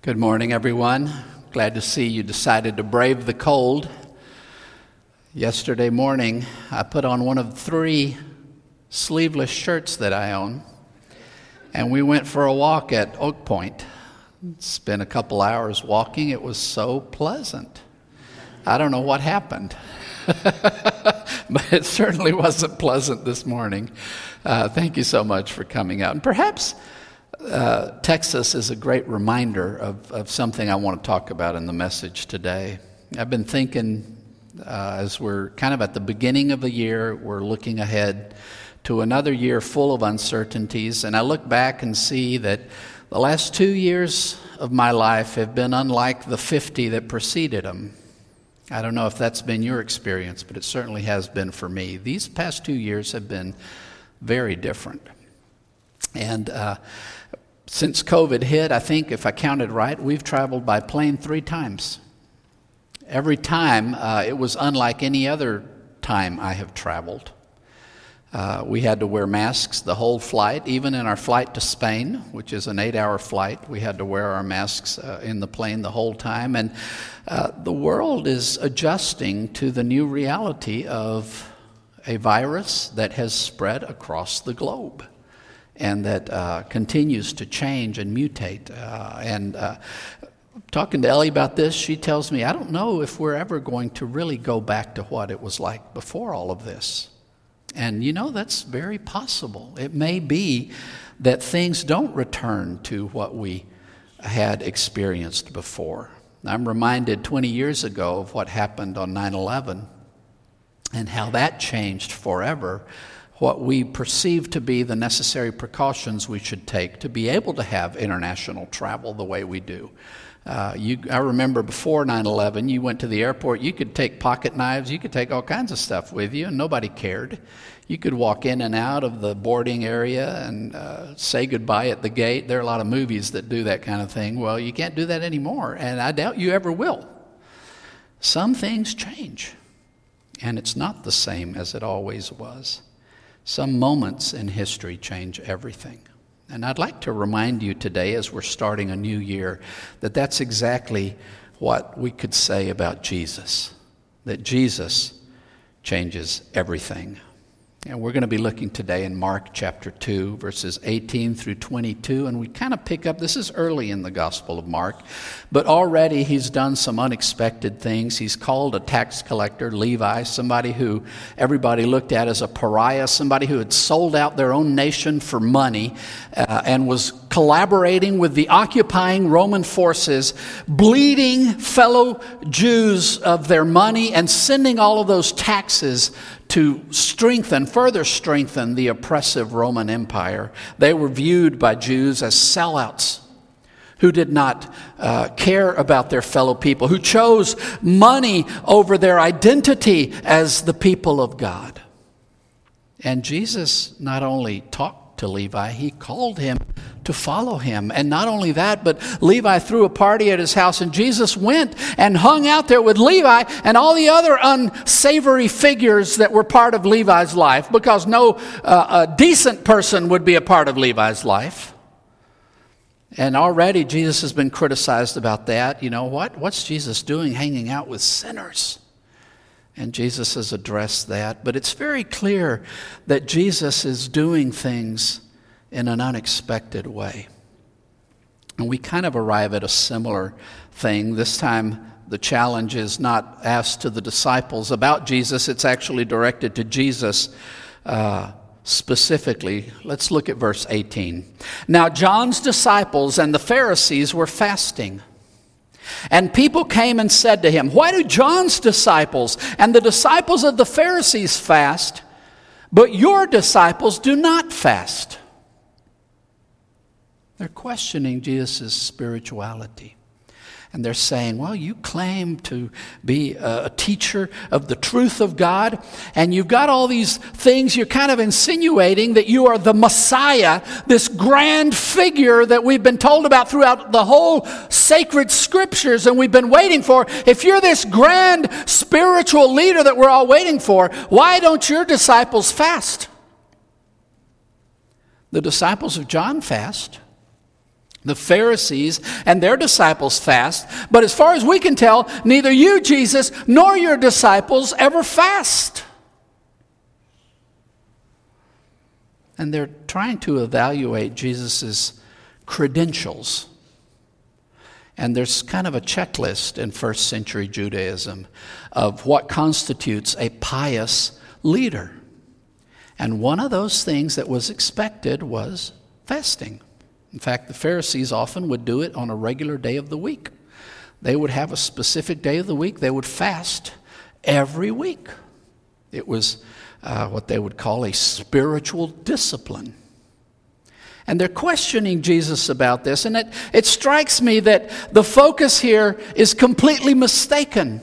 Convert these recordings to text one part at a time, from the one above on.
Good morning, everyone. Glad to see you decided to brave the cold. Yesterday morning, I put on one of three sleeveless shirts that I own, and we went for a walk at Oak Point. Spent a couple hours walking. It was so pleasant. I don't know what happened, but it certainly wasn't pleasant this morning. Uh, thank you so much for coming out. And perhaps uh, Texas is a great reminder of, of something I want to talk about in the message today. I've been thinking uh, as we're kind of at the beginning of the year, we're looking ahead to another year full of uncertainties, and I look back and see that the last two years of my life have been unlike the 50 that preceded them. I don't know if that's been your experience, but it certainly has been for me. These past two years have been very different. And uh, since COVID hit, I think, if I counted right, we've traveled by plane three times. Every time, uh, it was unlike any other time I have traveled. Uh, we had to wear masks the whole flight, even in our flight to Spain, which is an eight hour flight. We had to wear our masks uh, in the plane the whole time. And uh, the world is adjusting to the new reality of a virus that has spread across the globe and that uh, continues to change and mutate. Uh, and uh, talking to Ellie about this, she tells me, I don't know if we're ever going to really go back to what it was like before all of this. And you know, that's very possible. It may be that things don't return to what we had experienced before. I'm reminded 20 years ago of what happened on 9 11 and how that changed forever what we perceive to be the necessary precautions we should take to be able to have international travel the way we do. Uh, you, I remember before 9 11, you went to the airport, you could take pocket knives, you could take all kinds of stuff with you, and nobody cared. You could walk in and out of the boarding area and uh, say goodbye at the gate. There are a lot of movies that do that kind of thing. Well, you can't do that anymore, and I doubt you ever will. Some things change, and it's not the same as it always was. Some moments in history change everything. And I'd like to remind you today, as we're starting a new year, that that's exactly what we could say about Jesus that Jesus changes everything. And we're going to be looking today in Mark chapter 2, verses 18 through 22. And we kind of pick up, this is early in the Gospel of Mark, but already he's done some unexpected things. He's called a tax collector, Levi, somebody who everybody looked at as a pariah, somebody who had sold out their own nation for money uh, and was collaborating with the occupying Roman forces, bleeding fellow Jews of their money and sending all of those taxes to strengthen, further strengthen the oppressive Roman Empire. They were viewed by Jews as sellouts who did not uh, care about their fellow people, who chose money over their identity as the people of God. And Jesus not only talked to Levi. He called him to follow him. And not only that, but Levi threw a party at his house, and Jesus went and hung out there with Levi and all the other unsavory figures that were part of Levi's life, because no uh, decent person would be a part of Levi's life. And already Jesus has been criticized about that. You know what? What's Jesus doing hanging out with sinners? And Jesus has addressed that. But it's very clear that Jesus is doing things in an unexpected way. And we kind of arrive at a similar thing. This time, the challenge is not asked to the disciples about Jesus, it's actually directed to Jesus. Uh, specifically. Let's look at verse 18. Now, John's disciples and the Pharisees were fasting. And people came and said to him, Why do John's disciples and the disciples of the Pharisees fast, but your disciples do not fast? They're questioning Jesus' spirituality. And they're saying, well, you claim to be a teacher of the truth of God, and you've got all these things. You're kind of insinuating that you are the Messiah, this grand figure that we've been told about throughout the whole sacred scriptures and we've been waiting for. If you're this grand spiritual leader that we're all waiting for, why don't your disciples fast? The disciples of John fast. The Pharisees and their disciples fast, but as far as we can tell, neither you, Jesus, nor your disciples ever fast. And they're trying to evaluate Jesus' credentials. And there's kind of a checklist in first century Judaism of what constitutes a pious leader. And one of those things that was expected was fasting. In fact, the Pharisees often would do it on a regular day of the week. They would have a specific day of the week, they would fast every week. It was uh, what they would call a spiritual discipline. And they're questioning Jesus about this. And it, it strikes me that the focus here is completely mistaken.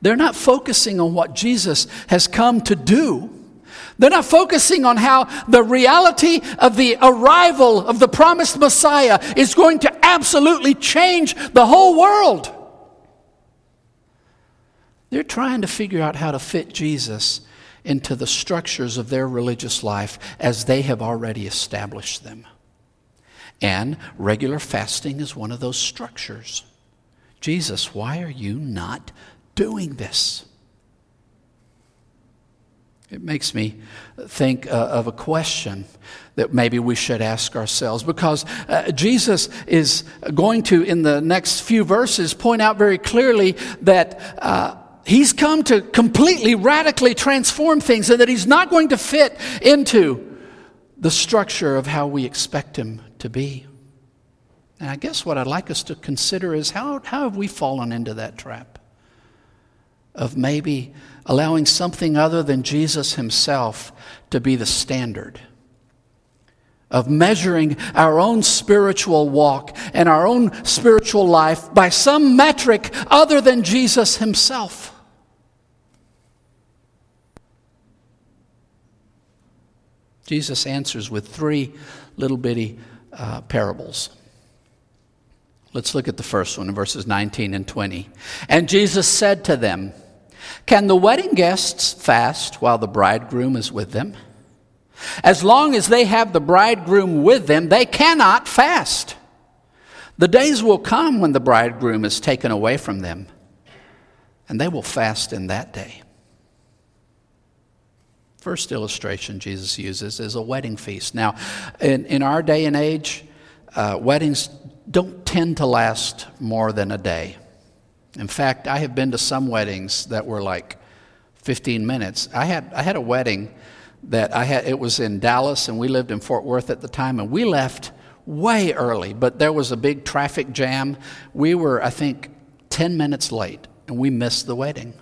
They're not focusing on what Jesus has come to do. They're not focusing on how the reality of the arrival of the promised Messiah is going to absolutely change the whole world. They're trying to figure out how to fit Jesus into the structures of their religious life as they have already established them. And regular fasting is one of those structures. Jesus, why are you not doing this? It makes me think uh, of a question that maybe we should ask ourselves because uh, Jesus is going to, in the next few verses, point out very clearly that. Uh, he's come to completely, radically transform things and that he's not going to fit into the structure of how we expect him to be. And I guess what I'd like us to consider is how, how have we fallen into that trap of maybe allowing something other than Jesus himself to be the standard? of measuring our own spiritual walk and our own spiritual life by some metric other than Jesus himself. Jesus answers with three little bitty uh, parables. Let's look at the first one in verses 19 and 20. And Jesus said to them, Can the wedding guests fast while the bridegroom is with them? As long as they have the bridegroom with them, they cannot fast. The days will come when the bridegroom is taken away from them, and they will fast in that day. First illustration Jesus uses is a wedding feast. Now, in, in our day and age, uh, weddings don't tend to last more than a day. In fact, I have been to some weddings that were like 15 minutes. I had, I had a wedding that I had, it was in Dallas, and we lived in Fort Worth at the time, and we left way early, but there was a big traffic jam. We were, I think, 10 minutes late, and we missed the wedding.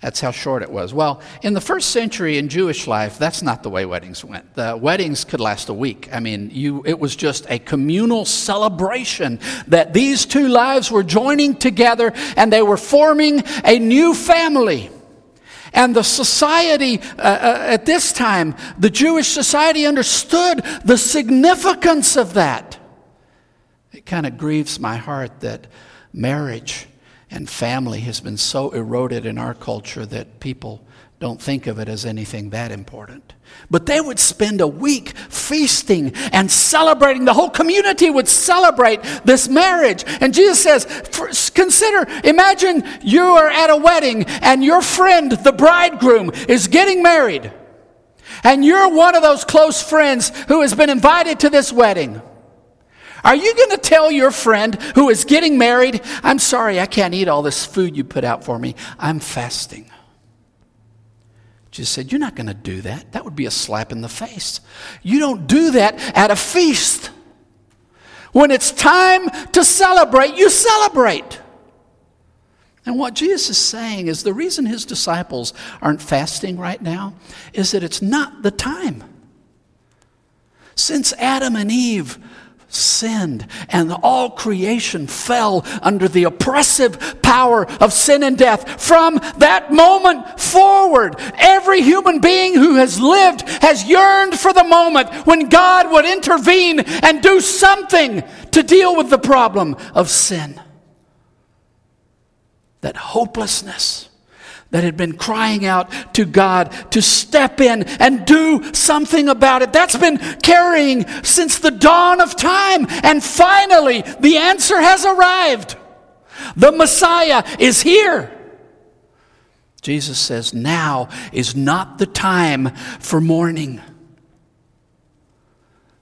That's how short it was. Well, in the first century in Jewish life, that's not the way weddings went. The weddings could last a week. I mean, you, it was just a communal celebration that these two lives were joining together and they were forming a new family. And the society uh, uh, at this time, the Jewish society understood the significance of that. It kind of grieves my heart that marriage and family has been so eroded in our culture that people don't think of it as anything that important. But they would spend a week feasting and celebrating. The whole community would celebrate this marriage. And Jesus says, consider, imagine you are at a wedding and your friend, the bridegroom, is getting married. And you're one of those close friends who has been invited to this wedding. Are you going to tell your friend who is getting married, I'm sorry, I can't eat all this food you put out for me. I'm fasting. Jesus said, You're not going to do that. That would be a slap in the face. You don't do that at a feast. When it's time to celebrate, you celebrate. And what Jesus is saying is the reason his disciples aren't fasting right now is that it's not the time. Since Adam and Eve sinned, and all creation fell under the oppressive power of sin and death. From that moment forward, every human being who has lived has yearned for the moment when God would intervene and do something to deal with the problem of sin. That hopelessness, that had been crying out to God to step in and do something about it. That's been carrying since the dawn of time. And finally, the answer has arrived. The Messiah is here. Jesus says, Now is not the time for mourning.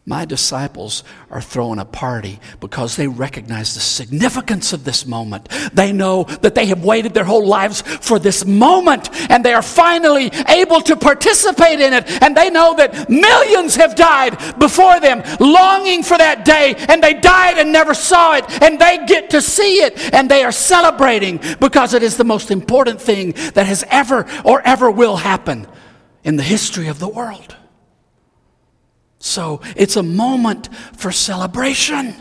My disciples are throwing a party because they recognize the significance of this moment. They know that they have waited their whole lives for this moment and they are finally able to participate in it. And they know that millions have died before them, longing for that day, and they died and never saw it, and they get to see it, and they are celebrating because it is the most important thing that has ever or ever will happen in the history of the world. So it's a moment for celebration.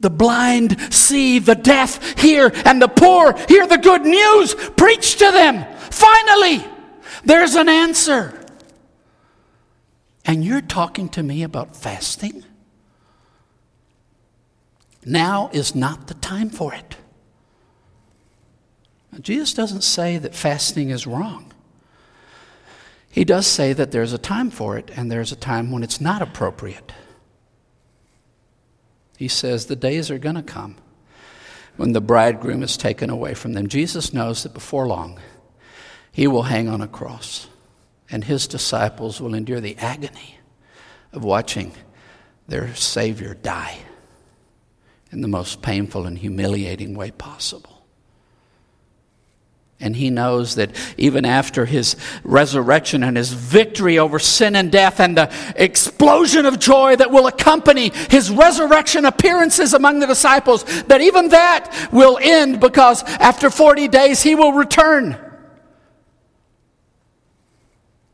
The blind see, the deaf hear, and the poor hear the good news. Preach to them. Finally, there's an answer. And you're talking to me about fasting? Now is not the time for it. Jesus doesn't say that fasting is wrong. He does say that there's a time for it and there's a time when it's not appropriate. He says the days are going to come when the bridegroom is taken away from them. Jesus knows that before long he will hang on a cross and his disciples will endure the agony of watching their Savior die in the most painful and humiliating way possible. And he knows that even after his resurrection and his victory over sin and death and the explosion of joy that will accompany his resurrection appearances among the disciples, that even that will end because after 40 days he will return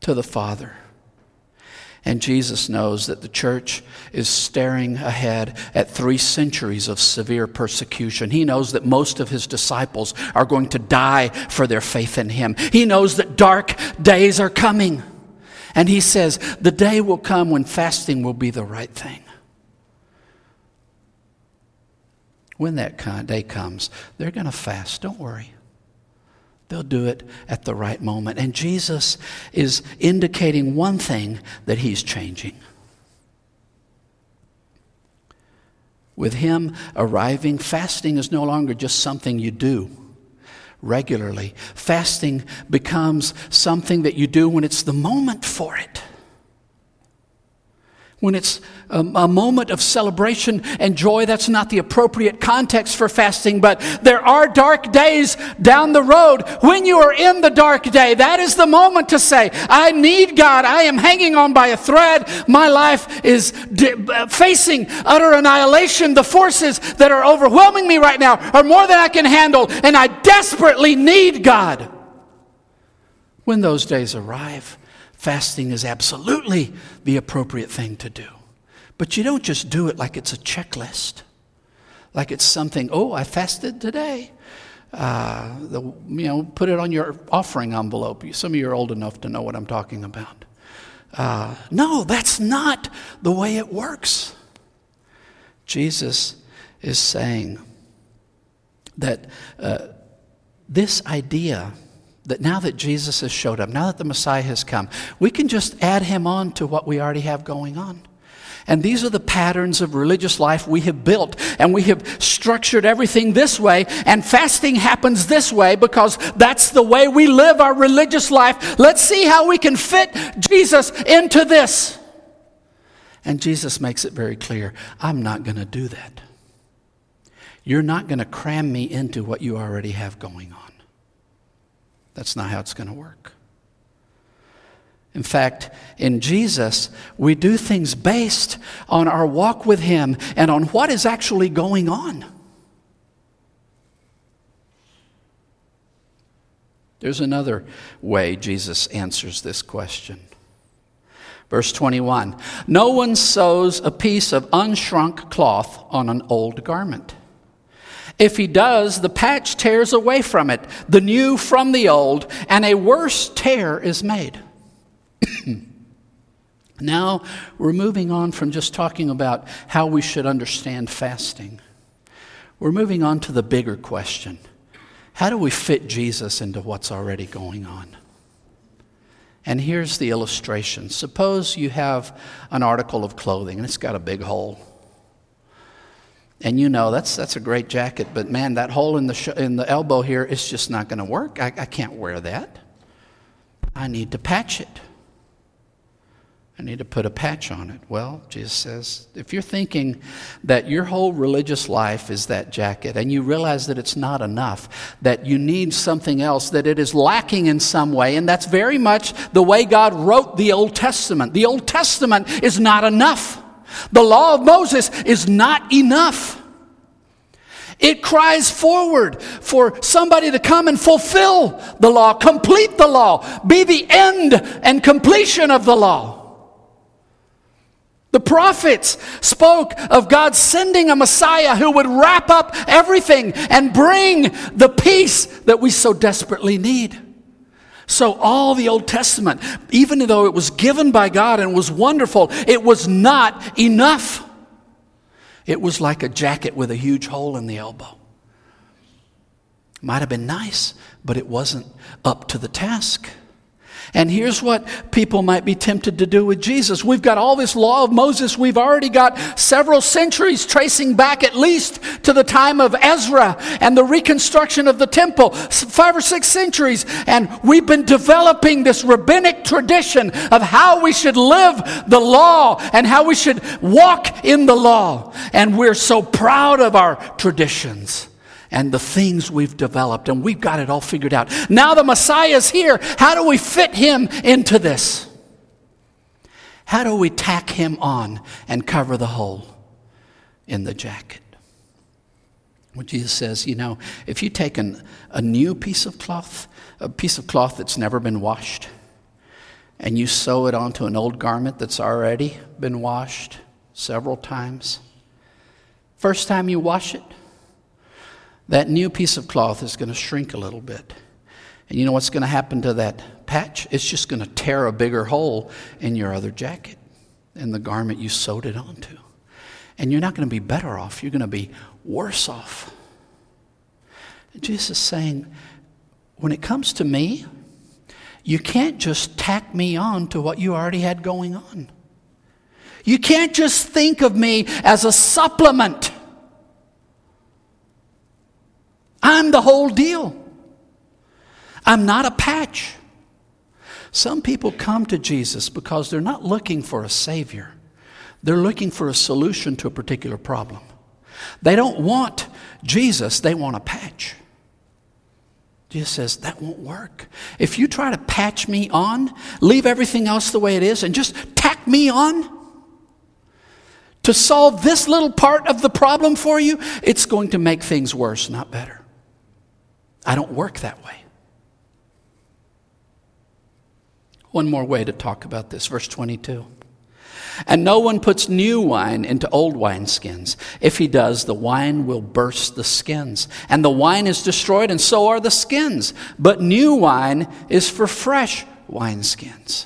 to the Father. And Jesus knows that the church is staring ahead at three centuries of severe persecution. He knows that most of his disciples are going to die for their faith in him. He knows that dark days are coming. And he says, the day will come when fasting will be the right thing. When that day comes, they're going to fast. Don't worry. They'll do it at the right moment. And Jesus is indicating one thing that he's changing. With him arriving, fasting is no longer just something you do regularly. Fasting becomes something that you do when it's the moment for it when it's a, moment of celebration and joy, that's not the appropriate context for fasting. But there are dark days down the road. When you are in the dark day, that is the moment to say, I need God. I am hanging on by a thread. My life is di- facing utter annihilation. The forces that are overwhelming me right now are more than I can handle, and I desperately need God. When those days arrive, fasting is absolutely the appropriate thing to do. But you don't just do it like it's a checklist, like it's something, oh, I fasted today. Uh, the, you know, put it on your offering envelope. Some of you are old enough to know what I'm talking about. Uh, no, that's not the way it works. Jesus is saying that uh, this idea that now that Jesus has showed up, now that the Messiah has come, we can just add him on to what we already have going on. And these are the patterns of religious life we have built. And we have structured everything this way. And fasting happens this way because that's the way we live our religious life. Let's see how we can fit Jesus into this. And Jesus makes it very clear I'm not going to do that. You're not going to cram me into what you already have going on. That's not how it's going to work. In fact, in Jesus, we do things based on our walk with Him and on what is actually going on. There's another way Jesus answers this question. Verse 21 No one sews a piece of unshrunk cloth on an old garment. If he does, the patch tears away from it, the new from the old, and a worse tear is made. now we're moving on from just talking about how we should understand fasting. We're moving on to the bigger question How do we fit Jesus into what's already going on? And here's the illustration. Suppose you have an article of clothing and it's got a big hole. And you know that's, that's a great jacket, but man, that hole in the, sh- in the elbow here is just not going to work. I, I can't wear that. I need to patch it. I need to put a patch on it. Well, Jesus says, if you're thinking that your whole religious life is that jacket and you realize that it's not enough, that you need something else, that it is lacking in some way, and that's very much the way God wrote the Old Testament. The Old Testament is not enough. The law of Moses is not enough. It cries forward for somebody to come and fulfill the law, complete the law, be the end and completion of the law. The prophets spoke of God sending a Messiah who would wrap up everything and bring the peace that we so desperately need. So, all the Old Testament, even though it was given by God and was wonderful, it was not enough. It was like a jacket with a huge hole in the elbow. Might have been nice, but it wasn't up to the task. And here's what people might be tempted to do with Jesus. We've got all this law of Moses. We've already got several centuries tracing back at least to the time of Ezra and the reconstruction of the temple, five or six centuries. And we've been developing this rabbinic tradition of how we should live the law and how we should walk in the law. And we're so proud of our traditions and the things we've developed, and we've got it all figured out. Now the Messiah is here. How do we fit him into this? How do we tack him on and cover the hole in the jacket? Well, Jesus says, you know, if you take an, a new piece of cloth, a piece of cloth that's never been washed, and you sew it onto an old garment that's already been washed several times, first time you wash it, that new piece of cloth is going to shrink a little bit. And you know what's going to happen to that patch? It's just going to tear a bigger hole in your other jacket, in the garment you sewed it onto. And you're not going to be better off, you're going to be worse off. Jesus is saying, when it comes to me, you can't just tack me on to what you already had going on. You can't just think of me as a supplement I'm the whole deal. I'm not a patch. Some people come to Jesus because they're not looking for a Savior, they're looking for a solution to a particular problem. They don't want Jesus, they want a patch. Jesus says, that won't work. If you try to patch me on, leave everything else the way it is, and just tack me on to solve this little part of the problem for you, it's going to make things worse, not better. I don't work that way. One more way to talk about this, verse 22. And no one puts new wine into old wineskins. If he does, the wine will burst the skins, and the wine is destroyed, and so are the skins. But new wine is for fresh wineskins.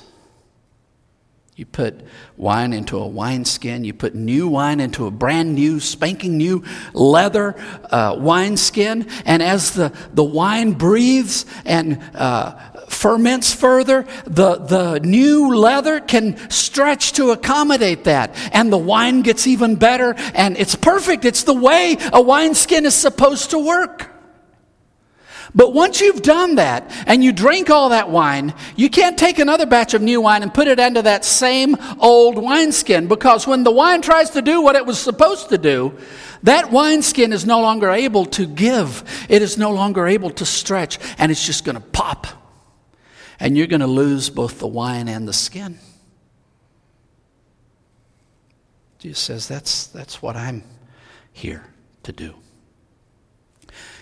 You put wine into a wineskin. You put new wine into a brand new, spanking new leather uh, wineskin. And as the, the wine breathes and uh, ferments further, the, the new leather can stretch to accommodate that. And the wine gets even better. And it's perfect. It's the way a wineskin is supposed to work. But once you've done that and you drink all that wine, you can't take another batch of new wine and put it into that same old wineskin because when the wine tries to do what it was supposed to do, that wineskin is no longer able to give. It is no longer able to stretch and it's just going to pop. And you're going to lose both the wine and the skin. Jesus says, that's, that's what I'm here to do.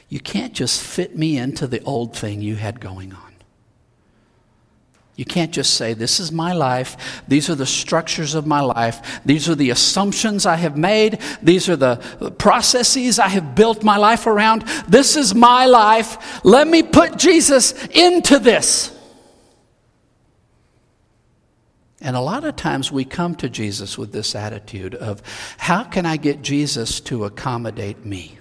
You can't just fit me into the old thing you had going on. You can't just say, This is my life. These are the structures of my life. These are the assumptions I have made. These are the processes I have built my life around. This is my life. Let me put Jesus into this. And a lot of times we come to Jesus with this attitude of, How can I get Jesus to accommodate me?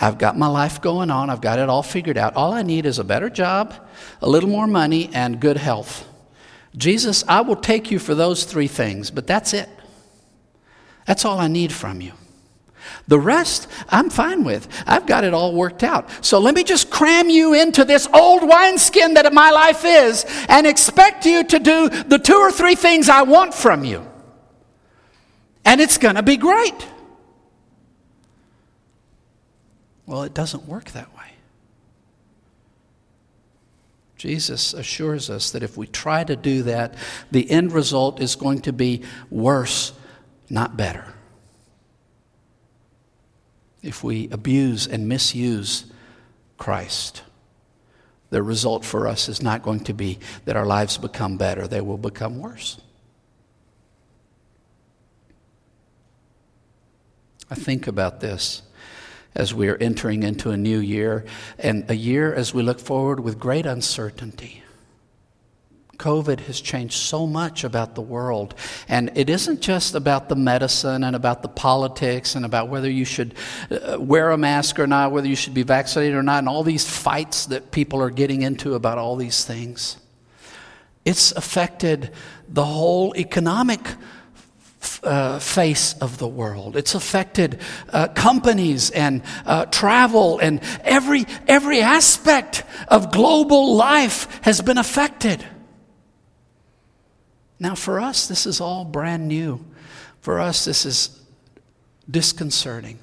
I've got my life going on. I've got it all figured out. All I need is a better job, a little more money, and good health. Jesus, I will take you for those three things, but that's it. That's all I need from you. The rest, I'm fine with. I've got it all worked out. So let me just cram you into this old wineskin that my life is and expect you to do the two or three things I want from you. And it's going to be great. Well, it doesn't work that way. Jesus assures us that if we try to do that, the end result is going to be worse, not better. If we abuse and misuse Christ, the result for us is not going to be that our lives become better, they will become worse. I think about this as we are entering into a new year, and a year as we look forward with great uncertainty. COVID has changed so much about the world. And it isn't just about the medicine and about the politics and about whether you should uh, wear a mask or not, whether you should be vaccinated or not, and all these fights that people are getting into about all these things. It's affected the whole economic uh, face of the world. It's affected uh, companies and uh, travel, and every, every aspect of global life has been affected. Now, for us, this is all brand new. For us, this is disconcerting.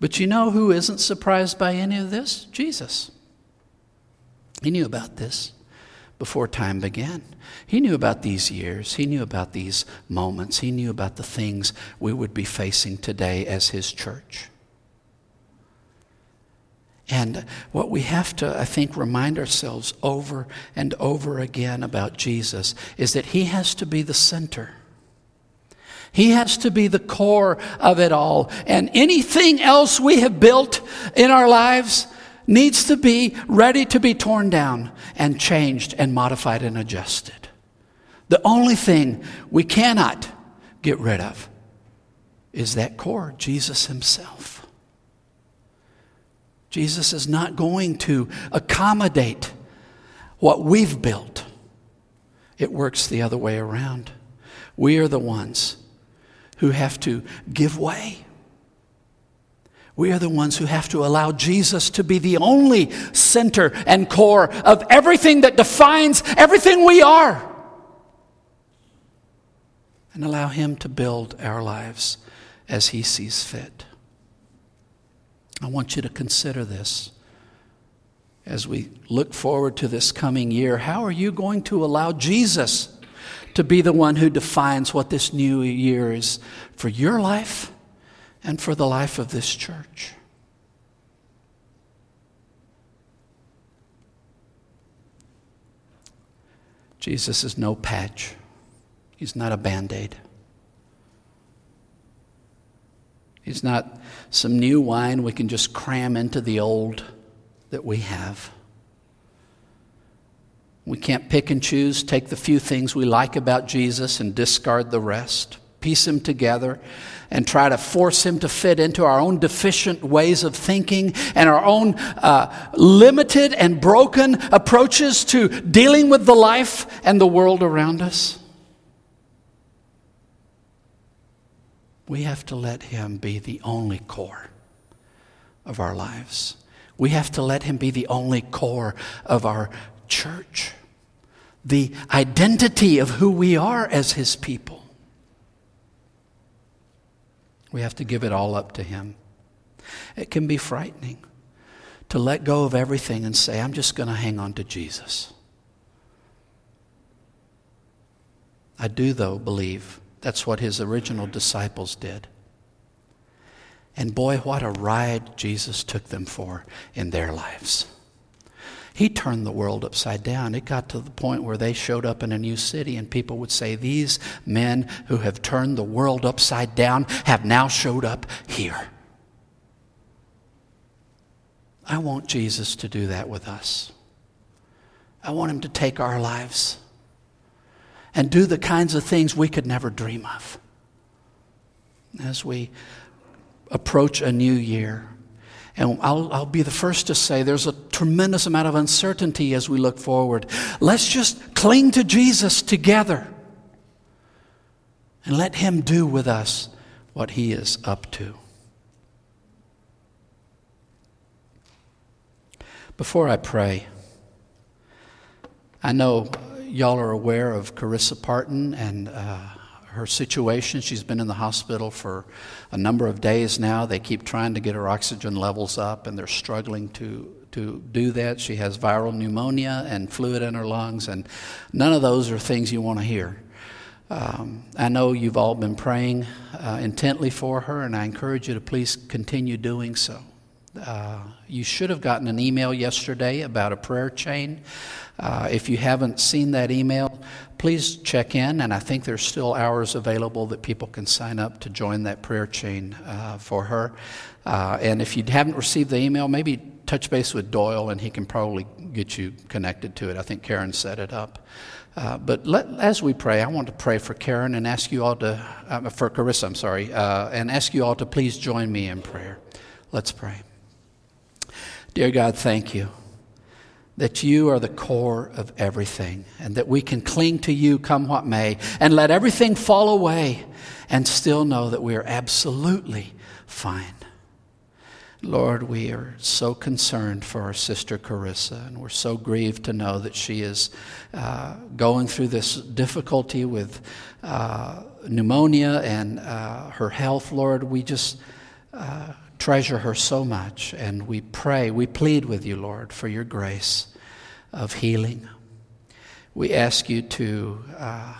But you know who isn't surprised by any of this? Jesus. He knew about this before time began. He knew about these years. He knew about these moments. He knew about the things we would be facing today as His church. And what we have to, I think, remind ourselves over and over again about Jesus is that He has to be the center. He has to be the core of it all. And anything else we have built in our lives needs to be ready to be torn down and changed and modified and adjusted. The only thing we cannot get rid of is that core, Jesus Himself. Jesus is not going to accommodate what we've built. It works the other way around. We are the ones who have to give way. We are the ones who have to allow Jesus to be the only center and core of everything that defines everything we are. And allow Him to build our lives as He sees fit. I want you to consider this as we look forward to this coming year. How are you going to allow Jesus to be the one who defines what this new year is for your life and for the life of this church? Jesus is no patch. He's not a band aid. He's not some new wine we can just cram into the old that we have. We can't pick and choose, take the few things we like about Jesus and discard the rest, piece him together, and try to force him to fit into our own deficient ways of thinking and our own uh, limited and broken approaches to dealing with the life and the world around us. We have to let Him be the only core of our lives. We have to let Him be the only core of our church, the identity of who we are as His people. We have to give it all up to Him. It can be frightening to let go of everything and say, I'm just going to hang on to Jesus. I do, though, believe that's what his original disciples did. And boy, what a ride Jesus took them for in their lives. He turned the world upside down. It got to the point where they showed up in a new city, and people would say, These men who have turned the world upside down have now showed up here. I want Jesus to do that with us. I want him to take our lives and do the kinds of things we could never dream of. As we approach a new year, And I'll, I'll, be the first to say there's a tremendous amount of uncertainty as we look forward. Let's just cling to Jesus together and let Him do with us what He is up to. Before I pray, I know y'all are aware of Carissa Parton and uh, her situation. She's been in the hospital for a number of days now. They keep trying to get her oxygen levels up, and they're struggling to, to do that. She has viral pneumonia and fluid in her lungs, and none of those are things you want to hear. Um, I know you've all been praying uh, intently for her, and I encourage you to please continue doing so. Uh, you should have gotten an email yesterday about a prayer chain. Uh, if you haven't seen that email, please check in, and I think there's still hours available that people can sign up to join that prayer chain uh, for her. Uh, and if you haven't received the email, maybe touch base with Doyle, and he can probably get you connected to it. I think Karen set it up. Uh, but let, as we pray, I want to pray for Karen and ask you all to, uh, for Carissa, I'm sorry, uh, and ask you all to please join me in prayer. Let's pray. Dear God, thank you that you are the core of everything and that we can cling to you come what may and let everything fall away and still know that we are absolutely fine. Lord, we are so concerned for our sister Carissa, and we're so grieved to know that she is uh, going through this difficulty with uh, pneumonia and uh, her health. Lord, we just uh, treasure her so much, and we pray, we plead with you, Lord, for your grace of healing. We ask you to uh,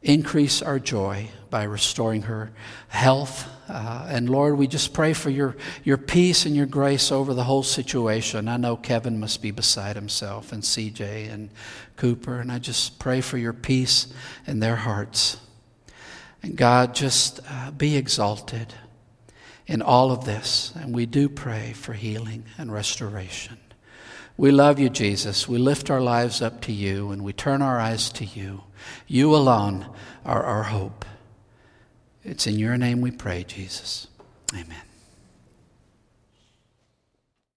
increase our joy by restoring her health. Uh, and Lord, we just pray for your, your peace and your grace over the whole situation. I know Kevin must be beside himself, and CJ and Cooper, and I just pray for your peace in their hearts. And God, just uh, be exalted in all of this. And we do pray for healing and restoration. We love you, Jesus. We lift our lives up to you and we turn our eyes to you. You alone are our hope. It's in your name we pray, Jesus. Amen.